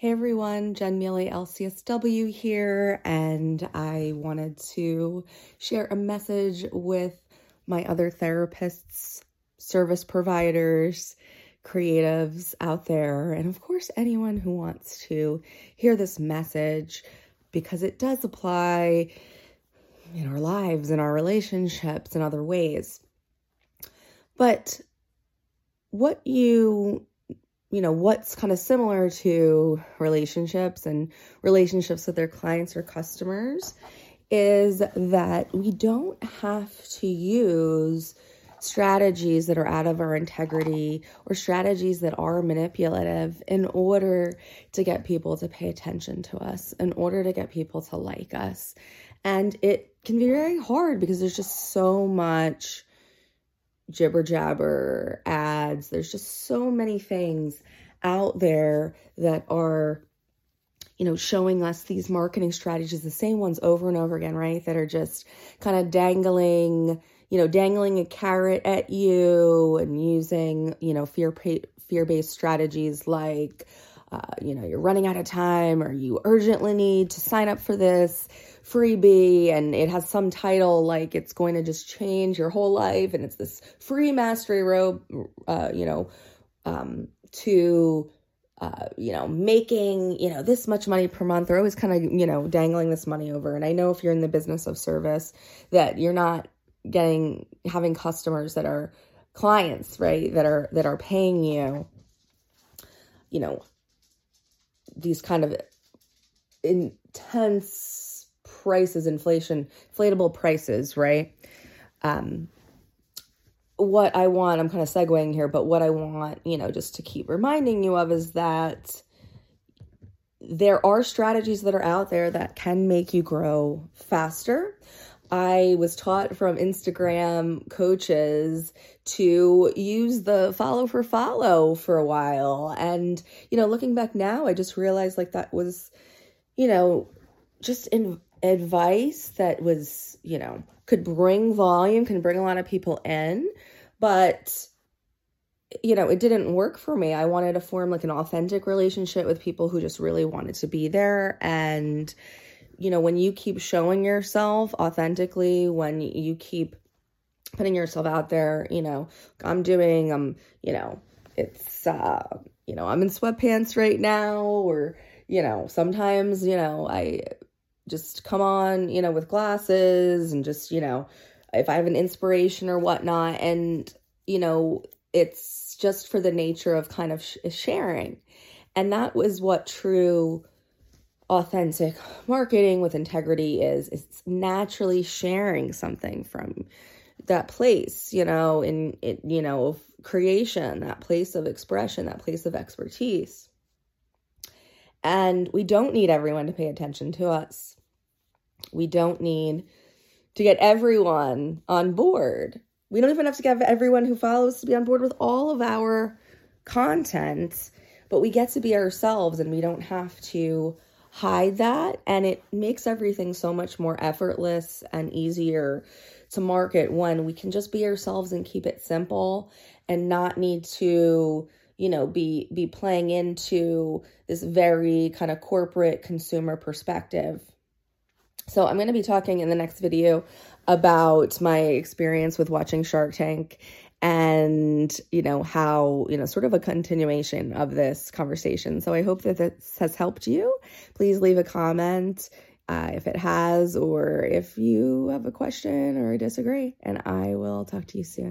Hey everyone, Jen Mealy, LCSW here, and I wanted to share a message with my other therapists, service providers, creatives out there, and of course, anyone who wants to hear this message because it does apply in our lives, in our relationships, in other ways. But what you you know, what's kind of similar to relationships and relationships with their clients or customers is that we don't have to use strategies that are out of our integrity or strategies that are manipulative in order to get people to pay attention to us, in order to get people to like us. And it can be very hard because there's just so much jibber jabber ads. There's just so many things out there that are you know, showing us these marketing strategies, the same ones over and over again, right? That are just kind of dangling, you know, dangling a carrot at you and using, you know, fear fear based strategies like, uh, you know, you're running out of time or you urgently need to sign up for this freebie and it has some title like it's going to just change your whole life and it's this free mastery robe uh, you know um, to uh, you know making you know this much money per month. They're always kind of you know dangling this money over and i know if you're in the business of service that you're not getting having customers that are clients right that are that are paying you you know these kind of intense prices, inflation, inflatable prices, right? Um, what I want, I'm kind of segueing here, but what I want, you know, just to keep reminding you of is that there are strategies that are out there that can make you grow faster. I was taught from Instagram coaches to use the follow for follow for a while. And, you know, looking back now, I just realized like that was, you know, just in advice that was, you know, could bring volume, can bring a lot of people in, but you know, it didn't work for me. I wanted to form like an authentic relationship with people who just really wanted to be there and you know, when you keep showing yourself authentically, when you keep putting yourself out there, you know, I'm doing I'm, you know, it's uh, you know, I'm in sweatpants right now or you know, sometimes, you know, I just come on, you know, with glasses and just, you know, if I have an inspiration or whatnot. And, you know, it's just for the nature of kind of sh- sharing. And that was what true authentic marketing with integrity is it's naturally sharing something from that place you know in it you know of creation that place of expression that place of expertise and we don't need everyone to pay attention to us we don't need to get everyone on board. We don't even have to get everyone who follows to be on board with all of our content, but we get to be ourselves and we don't have to hide that. And it makes everything so much more effortless and easier to market when we can just be ourselves and keep it simple and not need to you know be be playing into this very kind of corporate consumer perspective so I'm going to be talking in the next video about my experience with watching Shark Tank and, you know, how, you know, sort of a continuation of this conversation. So I hope that this has helped you. Please leave a comment uh, if it has, or if you have a question or disagree, and I will talk to you soon.